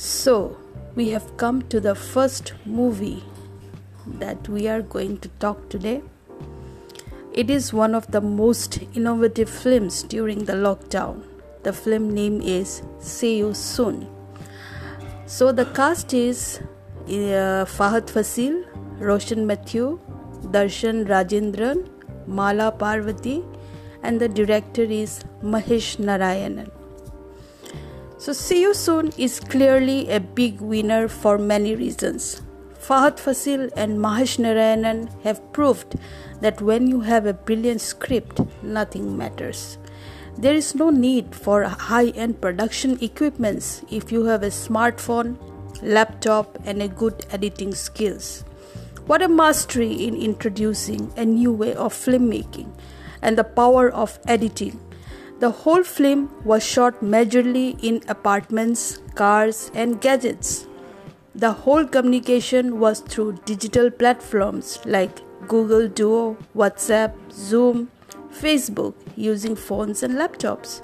So, we have come to the first movie that we are going to talk today. It is one of the most innovative films during the lockdown. The film name is See You Soon. So, the cast is uh, Fahadh Faasil, Roshan Mathew, Darshan Rajendran, Maala Parvathi, and the director is Mahesh Narayanan. So, See You Soon is clearly a big winner for many reasons. Fahadh Faasil and Mahesh Narayanan have proved that when you have a brilliant script, nothing matters. There is no need for high end production equipments if you have a smartphone, laptop, and a good editing skills. What a mastery in introducing a new way of filmmaking and the power of editing the whole film was shot majorly in apartments, cars, and gadgets. The whole communication was through digital platforms like Google Duo, WhatsApp, Zoom, Facebook, using phones and laptops.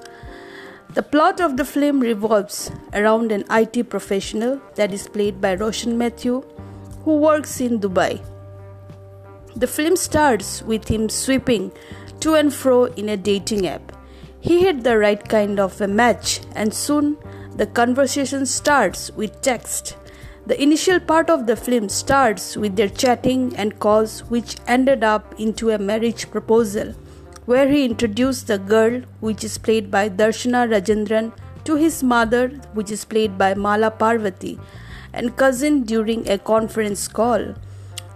The plot of the film revolves around an IT professional that is played by Roshan Mathew, who works in Dubai. The film starts with him sweeping to and fro in a dating app. He hit the right kind of a match, and soon the conversation starts with text. The initial part of the film starts with their chatting and calls, which ended up into a marriage proposal, where he introduced the girl, which is played by Darshana Rajendran, to his mother, which is played by Maala Parvathi, and cousin during a conference call.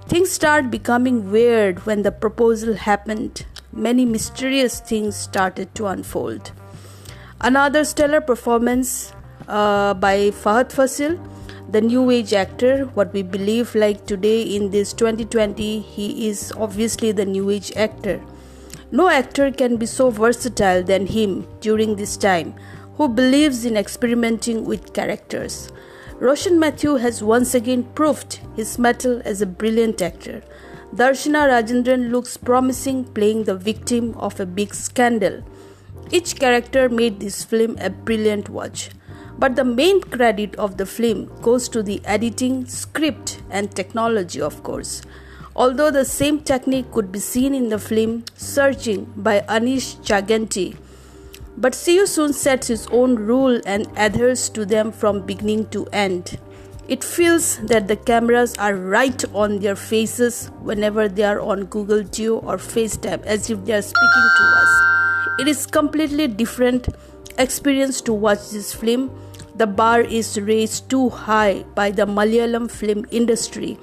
Things start becoming weird when the proposal happened many mysterious things started to unfold. Another stellar performance uh, by Fahadh Faasil, the new age actor, what we believe like today in this 2020, he is obviously the new age actor. No actor can be so versatile than him during this time, who believes in experimenting with characters. Roshan Mathew has once again proved his mettle as a brilliant actor. Darshana Rajendran looks promising playing the victim of a big scandal. Each character made this film a brilliant watch. But the main credit of the film goes to the editing, script, and technology, of course. Although the same technique could be seen in the film Searching by Aneesh Chaganty, but You Soon sets his own rule and adheres to them from beginning to end. It feels that the cameras are right on their faces whenever they are on Google Duo or FaceTime as if they are speaking to us. It is completely different experience to watch this film. The bar is raised too high by the Malayalam film industry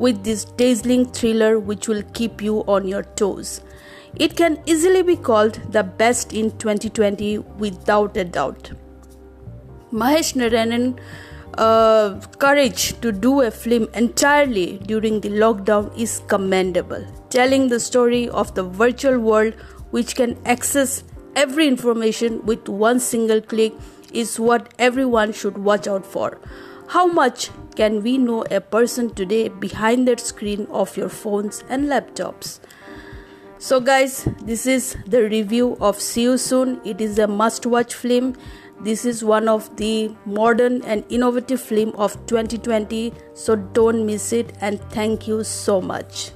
with this dazzling thriller which will keep you on your toes. It can easily be called the best in 2020 without a doubt. Mahesh Narayanan uh, courage to do a film entirely during the lockdown is commendable. Telling the story of the virtual world, which can access every information with one single click, is what everyone should watch out for. How much can we know a person today behind that screen of your phones and laptops? So, guys, this is the review of See You Soon. It is a must watch film. This is one of the modern and innovative film of 2020 so don't miss it and thank you so much